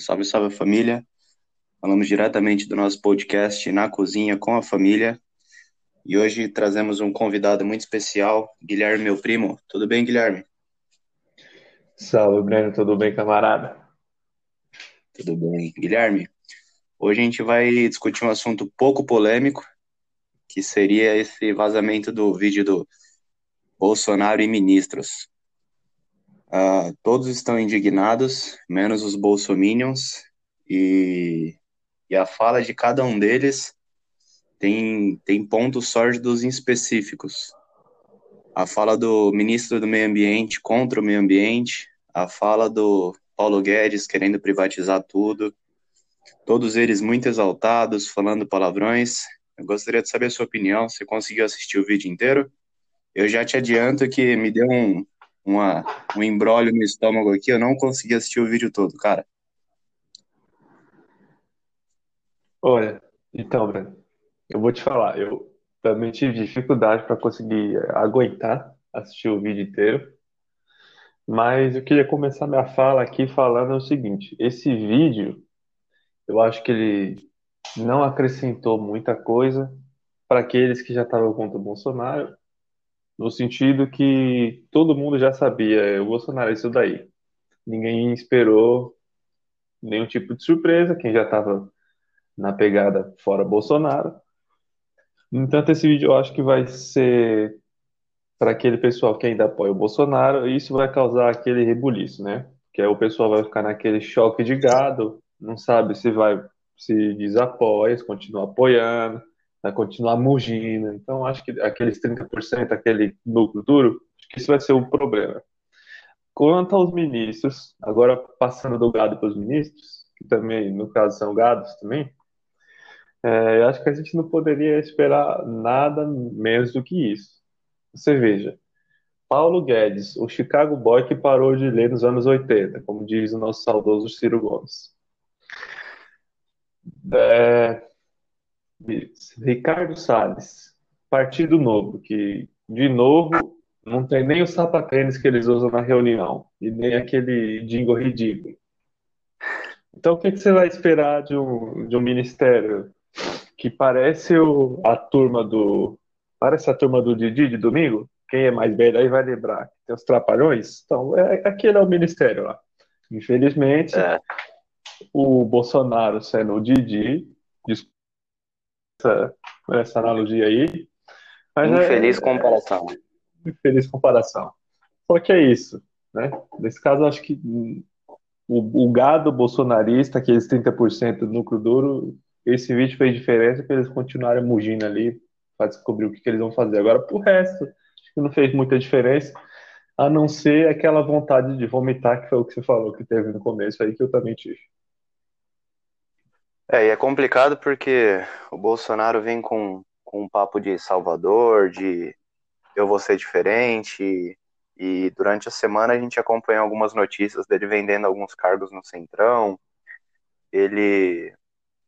Salve, salve família. Falamos diretamente do nosso podcast Na Cozinha com a Família. E hoje trazemos um convidado muito especial, Guilherme, meu primo. Tudo bem, Guilherme? Salve, Breno. Tudo bem, camarada? Tudo bem. Guilherme, hoje a gente vai discutir um assunto pouco polêmico, que seria esse vazamento do vídeo do Bolsonaro e ministros. Uh, todos estão indignados, menos os bolsominions, e, e a fala de cada um deles tem, tem pontos sórdidos específicos. A fala do ministro do Meio Ambiente contra o meio ambiente, a fala do Paulo Guedes querendo privatizar tudo, todos eles muito exaltados, falando palavrões. Eu gostaria de saber a sua opinião. Você conseguiu assistir o vídeo inteiro? Eu já te adianto que me deu um, uma, um embrólio no estômago aqui, eu não consegui assistir o vídeo todo, cara. Olha, então, Breno, eu vou te falar, eu também tive dificuldade para conseguir aguentar assistir o vídeo inteiro, mas eu queria começar minha fala aqui falando o seguinte: esse vídeo, eu acho que ele não acrescentou muita coisa para aqueles que já estavam contra o Bolsonaro no sentido que todo mundo já sabia, o Bolsonaro é isso daí. Ninguém esperou nenhum tipo de surpresa, quem já estava na pegada fora Bolsonaro. No entanto, esse vídeo eu acho que vai ser para aquele pessoal que ainda apoia o Bolsonaro, e isso vai causar aquele rebuliço, né? Que é o pessoal vai ficar naquele choque de gado, não sabe se vai se desapoia, se continua apoiando, vai continuar mugindo. Então, acho que aqueles 30%, aquele núcleo duro, acho que isso vai ser um problema. Quanto aos ministros, agora passando do gado para os ministros, que também, no caso, são gados também, é, eu acho que a gente não poderia esperar nada menos do que isso. Você veja, Paulo Guedes, o Chicago Boy que parou de ler nos anos 80, como diz o nosso saudoso Ciro Gomes. É, Ricardo Salles, Partido Novo, que, de novo, não tem nem os sapatênis que eles usam na reunião, e nem aquele jingle ridículo. Então, o que, que você vai esperar de um, de um ministério que parece o, a turma do. Parece a turma do Didi de domingo? Quem é mais velho aí vai lembrar. Tem os trapalhões? Então, é, aquele é o ministério lá. Infelizmente, é. o Bolsonaro sendo o Didi, essa, essa analogia aí. Mas infeliz é, comparação. É, infeliz comparação. Só que é isso. Né? Nesse caso, acho que o, o gado bolsonarista, aqueles 30% do núcleo duro, esse vídeo fez diferença para eles continuarem mugindo ali para descobrir o que, que, eles vão fazer. Agora, pro resto, acho que não fez muita diferença, a não ser aquela vontade de vomitar, que foi o que você falou que teve no começo aí, que eu também tive. É, e é complicado porque o Bolsonaro vem com, com um papo de Salvador, de eu vou ser diferente, e durante a semana a gente acompanha algumas notícias dele vendendo alguns cargos no Centrão, ele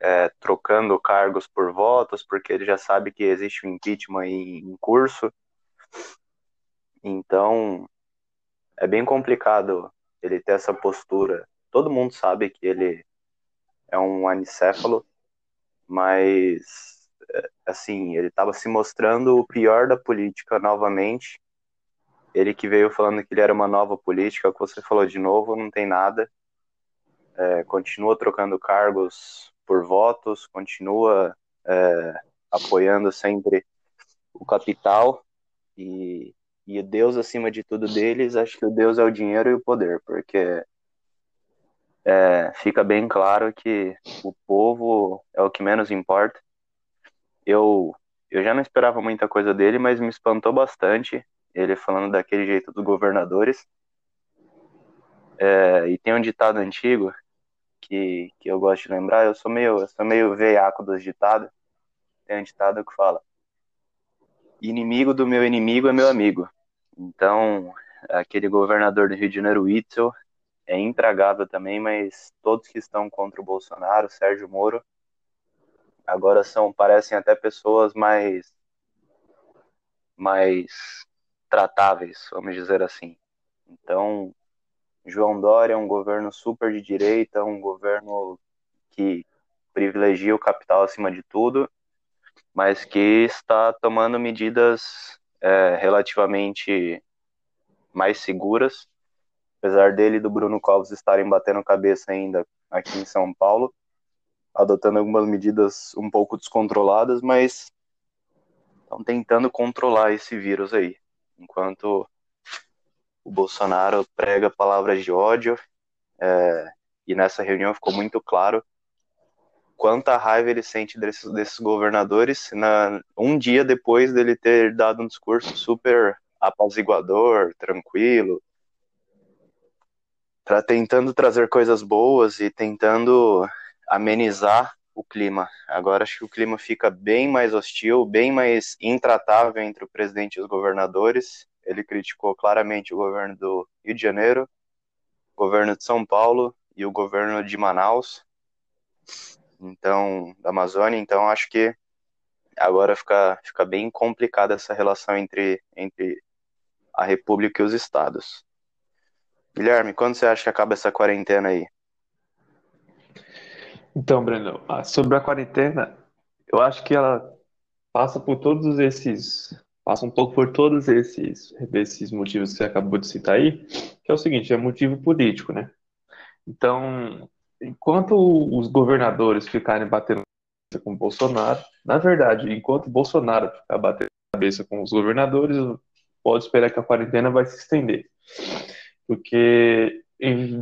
é, trocando cargos por votos, porque ele já sabe que existe um impeachment em, em curso. Então, é bem complicado ele ter essa postura. Todo mundo sabe que ele é um anicéfalo, mas é, assim, ele estava se mostrando o pior da política novamente. Ele que veio falando que ele era uma nova política, o que você falou de novo, não tem nada. É, continua trocando cargos por votos, continua é, apoiando sempre o capital e, e Deus acima de tudo deles, acho que o Deus é o dinheiro e o poder, porque é, fica bem claro que o povo é o que menos importa. Eu, eu já não esperava muita coisa dele, mas me espantou bastante ele falando daquele jeito dos governadores. É, e tem um ditado antigo que, que eu gosto de lembrar, eu sou meio, eu sou meio veiaco dos ditados. Tem um ditado que fala: Inimigo do meu inimigo é meu amigo. Então, aquele governador do Rio de Janeiro, Witzel, é intragável também, mas todos que estão contra o Bolsonaro, Sérgio Moro, agora são parecem até pessoas mais mais tratáveis, vamos dizer assim. Então, João Dória é um governo super de direita, um governo que privilegia o capital acima de tudo, mas que está tomando medidas é, relativamente mais seguras, apesar dele e do Bruno Covas estarem batendo cabeça ainda aqui em São Paulo, adotando algumas medidas um pouco descontroladas, mas estão tentando controlar esse vírus aí, enquanto o Bolsonaro prega palavras de ódio, é, e nessa reunião ficou muito claro quanta raiva ele sente desses, desses governadores na, um dia depois dele ter dado um discurso super apaziguador, tranquilo, tentando trazer coisas boas e tentando amenizar o clima. Agora acho que o clima fica bem mais hostil, bem mais intratável entre o presidente e os governadores. Ele criticou claramente o governo do Rio de Janeiro, o governo de São Paulo e o governo de Manaus, então da Amazônia. Então acho que agora fica, fica bem complicada essa relação entre, entre a República e os estados. Guilherme, quando você acha que acaba essa quarentena aí? Então, Breno, ah, sobre a quarentena, eu acho que ela passa por todos esses, passa um pouco por todos esses, esses motivos que você acabou de citar aí, que é o seguinte, é motivo político, né? Então, enquanto os governadores ficarem batendo com o Bolsonaro, na verdade, enquanto Bolsonaro ficar batendo cabeça com os governadores, pode esperar que a quarentena vai se estender. Porque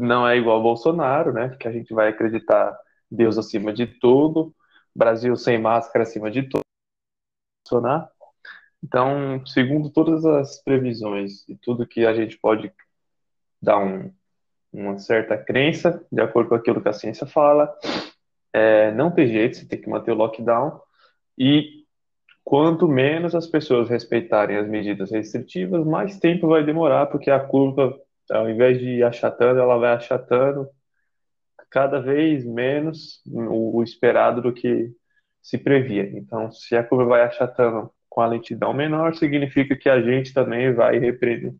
não é igual ao Bolsonaro, né? Que a gente vai acreditar Deus acima de tudo, Brasil sem máscara acima de tudo. Bolsonaro. Então, segundo todas as previsões e tudo que a gente pode dar um, uma certa crença, de acordo com aquilo que a ciência fala, é, não tem jeito, você tem que manter o lockdown. E quanto menos as pessoas respeitarem as medidas restritivas, mais tempo vai demorar, porque a curva, ao invés de ir achatando, ela vai achatando cada vez menos o, o esperado do que se previa. Então, se a curva vai achatando com a lentidão menor, significa que a gente também vai repreendendo,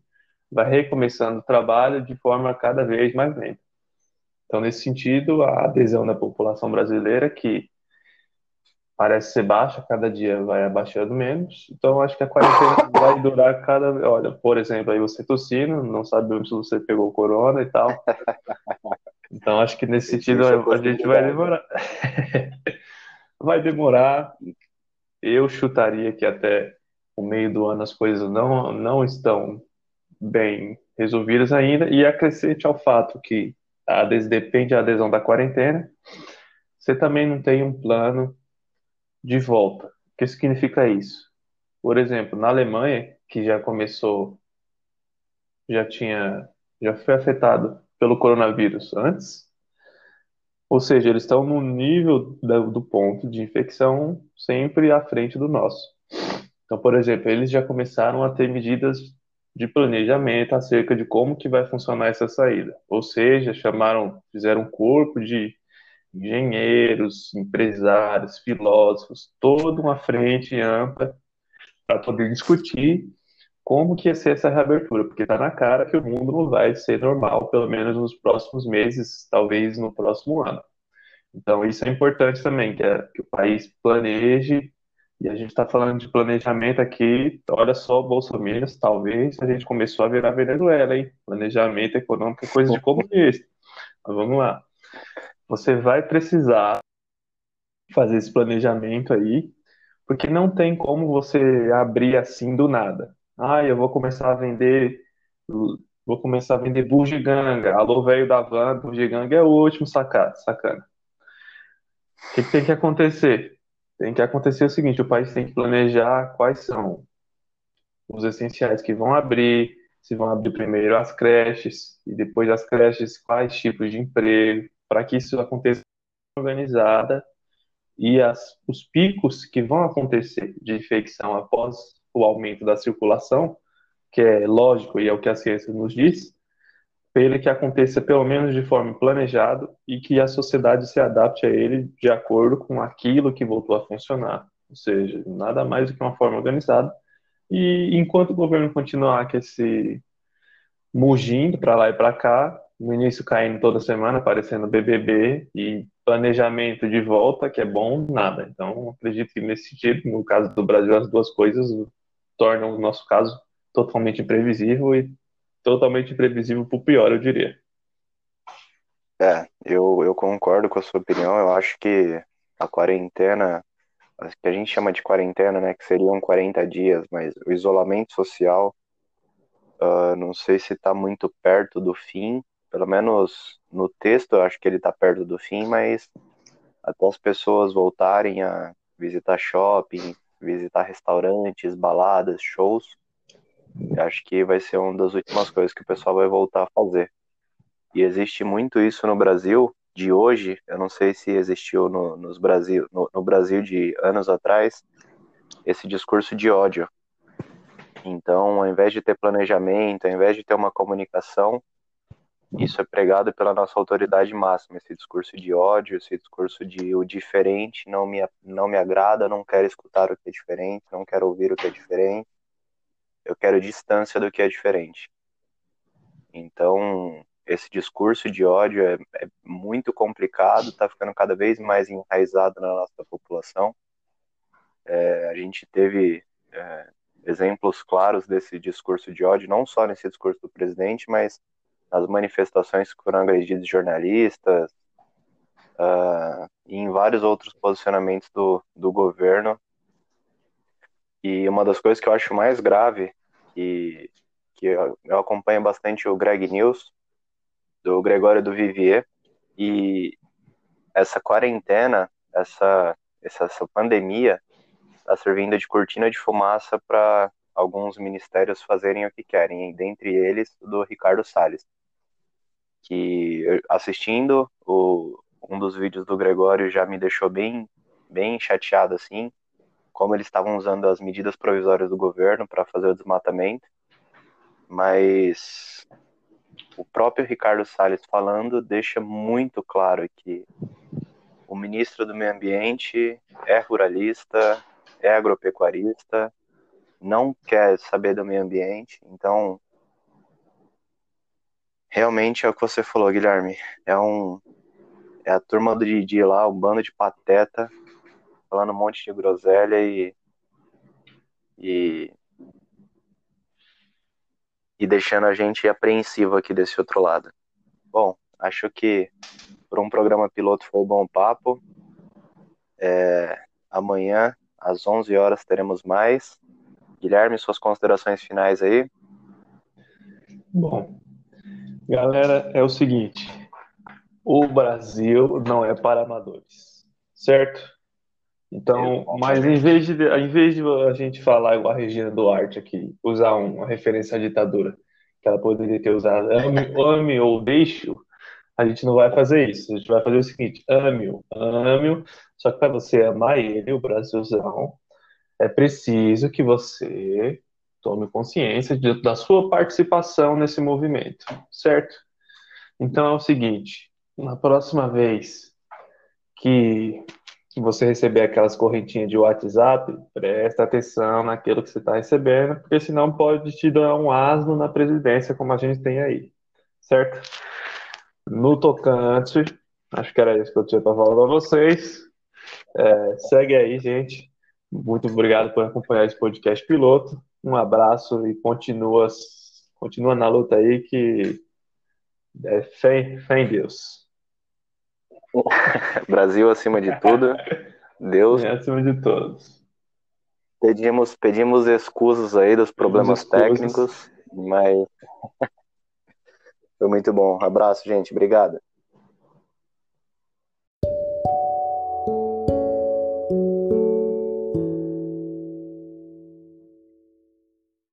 vai recomeçando o trabalho de forma cada vez mais lenta. Então, nesse sentido, a adesão da população brasileira, que parece ser baixa, cada dia vai abaixando menos. Então, acho que a quarentena vai durar cada. Olha, por exemplo, aí você tossindo, não sabemos se você pegou corona e tal. Então, acho que nesse sentido a gente vai demorar. vai demorar. Eu chutaria que até o meio do ano as coisas não, não estão bem resolvidas ainda. E acrescente ao fato que a, depende da adesão da quarentena, você também não tem um plano de volta. O que significa isso? Por exemplo, na Alemanha, que já começou, já tinha, já foi afetado pelo coronavírus antes, ou seja, eles estão no nível do ponto de infecção sempre à frente do nosso. Então, por exemplo, eles já começaram a ter medidas de planejamento acerca de como que vai funcionar essa saída. Ou seja, chamaram, fizeram um corpo de engenheiros, empresários, filósofos, toda uma frente ampla para poder discutir como que ia ser essa reabertura, porque está na cara que o mundo não vai ser normal, pelo menos nos próximos meses, talvez no próximo ano. Então isso é importante também, que, é, que o país planeje, e a gente está falando de planejamento aqui, olha só, Bolsonaro, talvez a gente começou a virar Venezuela, hein? Planejamento econômico é coisa de comunista. Mas vamos lá você vai precisar fazer esse planejamento aí, porque não tem como você abrir assim do nada. Ah, eu vou começar a vender, vou começar a vender bugiganga. Alô, velho da van, bugiganga é o último sacado, sacana. O que, tem que acontecer? Tem que acontecer o seguinte, o país tem que planejar quais são os essenciais que vão abrir, se vão abrir primeiro as creches, e depois das creches, quais tipos de emprego, para que isso aconteça organizada e as, os picos que vão acontecer de infecção após o aumento da circulação, que é lógico e é o que a ciência nos diz, ele que aconteça pelo menos de forma planejada e que a sociedade se adapte a ele de acordo com aquilo que voltou a funcionar. Ou seja, nada mais do que uma forma organizada. E enquanto o governo continuar com esse mugindo para lá e para cá, no início caindo toda semana, aparecendo BBB e planejamento de volta, que é bom, nada. Então, acredito que nesse sentido, no caso do Brasil, as duas coisas tornam o nosso caso totalmente imprevisível e totalmente imprevisível para o pior, eu diria. É, eu, eu concordo com a sua opinião. Eu acho que a quarentena, que a gente chama de quarentena, né, que seriam 40 dias, mas o isolamento social, uh, não sei se está muito perto do fim, pelo menos no texto eu acho que ele está perto do fim, mas até as pessoas voltarem a visitar shopping, visitar restaurantes, baladas, shows, acho que vai ser uma das últimas coisas que o pessoal vai voltar a fazer. E existe muito isso no Brasil de hoje, eu não sei se existiu no, nos Brasil, no, no Brasil de anos atrás, esse discurso de ódio. Então, ao invés de ter planejamento, ao invés de ter uma comunicação, isso é pregado pela nossa autoridade máxima, esse discurso de ódio, esse discurso de o diferente não me, não me agrada, não quero escutar o que é diferente, não quero ouvir o que é diferente, eu quero distância do que é diferente. Então, esse discurso de ódio é, é muito complicado, está ficando cada vez mais enraizado na nossa população. É, a gente teve é, exemplos claros desse discurso de ódio, não só nesse discurso do presidente, mas nas manifestações que foram agredidos jornalistas uh, e em vários outros posicionamentos do, do governo. E uma das coisas que eu acho mais grave, que, que eu, eu acompanho bastante o Greg News, do Gregório do Vivier, e essa quarentena, essa, essa, essa pandemia, está servindo de cortina de fumaça para alguns ministérios fazerem o que querem, dentre eles do Ricardo Salles que assistindo o, um dos vídeos do Gregório já me deixou bem, bem chateado assim, como eles estavam usando as medidas provisórias do governo para fazer o desmatamento, mas o próprio Ricardo Salles falando deixa muito claro que o ministro do Meio Ambiente é ruralista, é agropecuarista, não quer saber do meio ambiente, então realmente é o que você falou, Guilherme. É um. É a turma do Didi lá, um bando de pateta, falando um monte de groselha e. E. E deixando a gente apreensivo aqui desse outro lado. Bom, acho que para um programa piloto foi um bom papo. É, amanhã, às 11 horas, teremos mais. Guilherme, suas considerações finais aí? Bom, Galera, é o seguinte: o Brasil não é para amadores, certo? Então, mas em vez de, em vez de a gente falar igual a Regina Duarte aqui, usar uma referência à ditadura, que ela poderia ter usado ame, ame ou deixe a gente não vai fazer isso. A gente vai fazer o seguinte: ame-o, ame-o, só que para você amar ele, o Brasilzão, é preciso que você Tome consciência de, da sua participação nesse movimento, certo? Então é o seguinte: na próxima vez que você receber aquelas correntinhas de WhatsApp, presta atenção naquilo que você está recebendo, porque senão pode te dar um asno na presidência, como a gente tem aí, certo? No tocante, acho que era isso que eu tinha para falar para vocês. É, segue aí, gente. Muito obrigado por acompanhar esse podcast piloto. Um abraço e continua, continua na luta aí que é fé, fé em Deus. Brasil acima de tudo. Deus. É acima de todos. Pedimos, pedimos excusas aí dos problemas técnicos, mas foi muito bom. Abraço, gente. Obrigado.